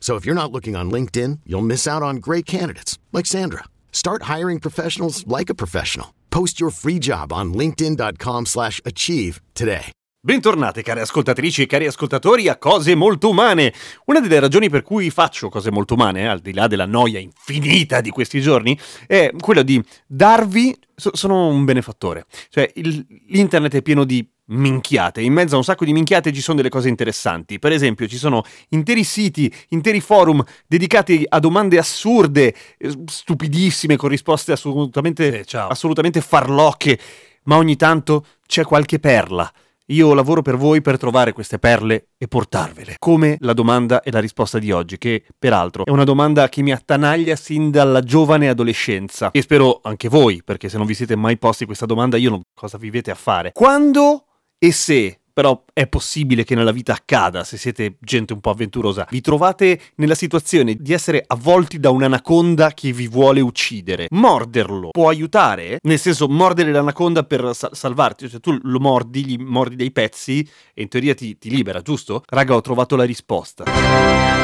So if you're not looking on LinkedIn, you'll miss out on great candidates like Sandra. Start hiring professionals like a professional. Post your free job on linkedin.com/achieve today. Bentornate care ascoltatrici e cari ascoltatori a Cose Molto Umane. Una delle ragioni per cui faccio Cose Molto Umane, al di là della noia infinita di questi giorni, è quella di darvi... so- sono un benefattore. Cioè, il- l'internet è pieno di minchiate. In mezzo a un sacco di minchiate ci sono delle cose interessanti. Per esempio, ci sono interi siti, interi forum dedicati a domande assurde, eh, stupidissime, con risposte assolutamente, assolutamente farlocche, ma ogni tanto c'è qualche perla. Io lavoro per voi per trovare queste perle e portarvele. Come la domanda e la risposta di oggi, che peraltro è una domanda che mi attanaglia sin dalla giovane adolescenza. E spero anche voi, perché se non vi siete mai posti questa domanda, io non cosa vivete a fare. Quando e se però è possibile che nella vita accada, se siete gente un po' avventurosa, vi trovate nella situazione di essere avvolti da un'anaconda che vi vuole uccidere. Morderlo può aiutare, nel senso mordere l'anaconda per sa- salvarti, cioè tu lo mordi, gli mordi dei pezzi e in teoria ti, ti libera, giusto? Raga, ho trovato la risposta.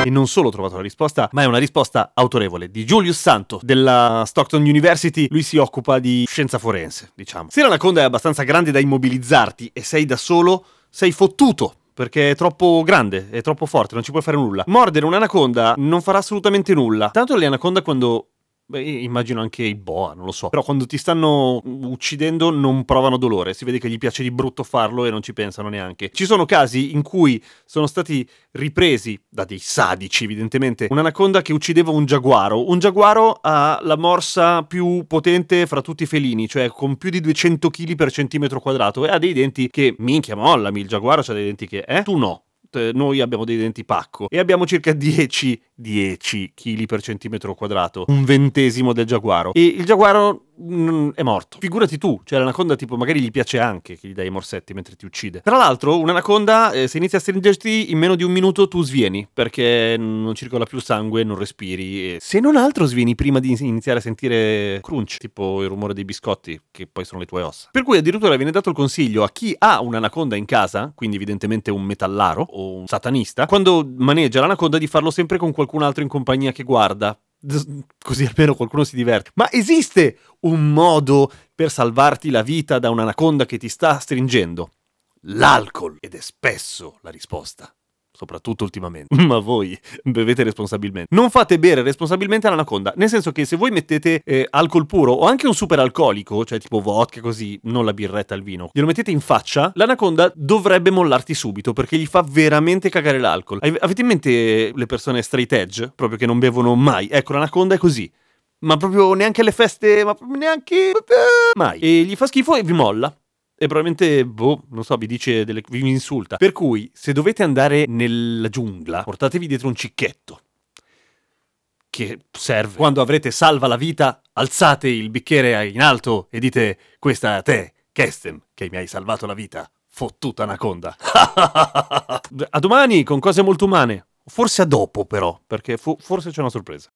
E non solo ho trovato la risposta, ma è una risposta autorevole di Julius Santo della Stockton University. Lui si occupa di scienza forense, diciamo. Se l'anaconda è abbastanza grande da immobilizzarti e sei da solo, sei fottuto. Perché è troppo grande, è troppo forte, non ci puoi fare nulla. Mordere un'anaconda non farà assolutamente nulla. Tanto le anaconda quando Beh, immagino anche i boa, non lo so. Però quando ti stanno uccidendo non provano dolore. Si vede che gli piace di brutto farlo e non ci pensano neanche. Ci sono casi in cui sono stati ripresi da dei sadici, evidentemente, un'anaconda che uccideva un giaguaro. Un giaguaro ha la morsa più potente fra tutti i felini, cioè con più di 200 kg per centimetro quadrato e ha dei denti che, minchia, mollami, il giaguaro ha dei denti che, eh? Tu no noi abbiamo dei denti pacco e abbiamo circa 10, 10 kg per centimetro quadrato, un ventesimo del giaguaro. E il giaguaro è morto. Figurati tu, cioè l'anaconda tipo magari gli piace anche che gli dai i morsetti mentre ti uccide. Tra l'altro un'anaconda eh, se inizia a stringerti in meno di un minuto tu svieni perché non circola più sangue, non respiri e se non altro svieni prima di iniziare a sentire crunch, tipo il rumore dei biscotti che poi sono le tue ossa. Per cui addirittura viene dato il consiglio a chi ha un'anaconda in casa, quindi evidentemente un metallaro o un satanista, quando maneggia l'anaconda di farlo sempre con qualcun altro in compagnia che guarda. Così almeno qualcuno si diverte. Ma esiste un modo per salvarti la vita da un'anaconda che ti sta stringendo? L'alcol. Ed è spesso la risposta. Soprattutto ultimamente. Ma voi bevete responsabilmente. Non fate bere responsabilmente all'anaconda. Nel senso che se voi mettete eh, alcol puro o anche un super alcolico, cioè tipo vodka così, non la birretta al vino, glielo mettete in faccia, l'anaconda dovrebbe mollarti subito perché gli fa veramente cagare l'alcol. Ave- Avete in mente le persone straight edge, proprio che non bevono mai? Ecco, l'anaconda è così. Ma proprio neanche alle feste, ma proprio neanche... Mai. E gli fa schifo e vi molla. E probabilmente, boh, non so, vi dice delle... vi insulta. Per cui, se dovete andare nella giungla, portatevi dietro un cicchetto. Che serve. Quando avrete salva la vita, alzate il bicchiere in alto e dite: Questa a te, Kestem, che mi hai salvato la vita. Fottuta anaconda. a domani con cose molto umane. Forse a dopo, però, perché fo- forse c'è una sorpresa.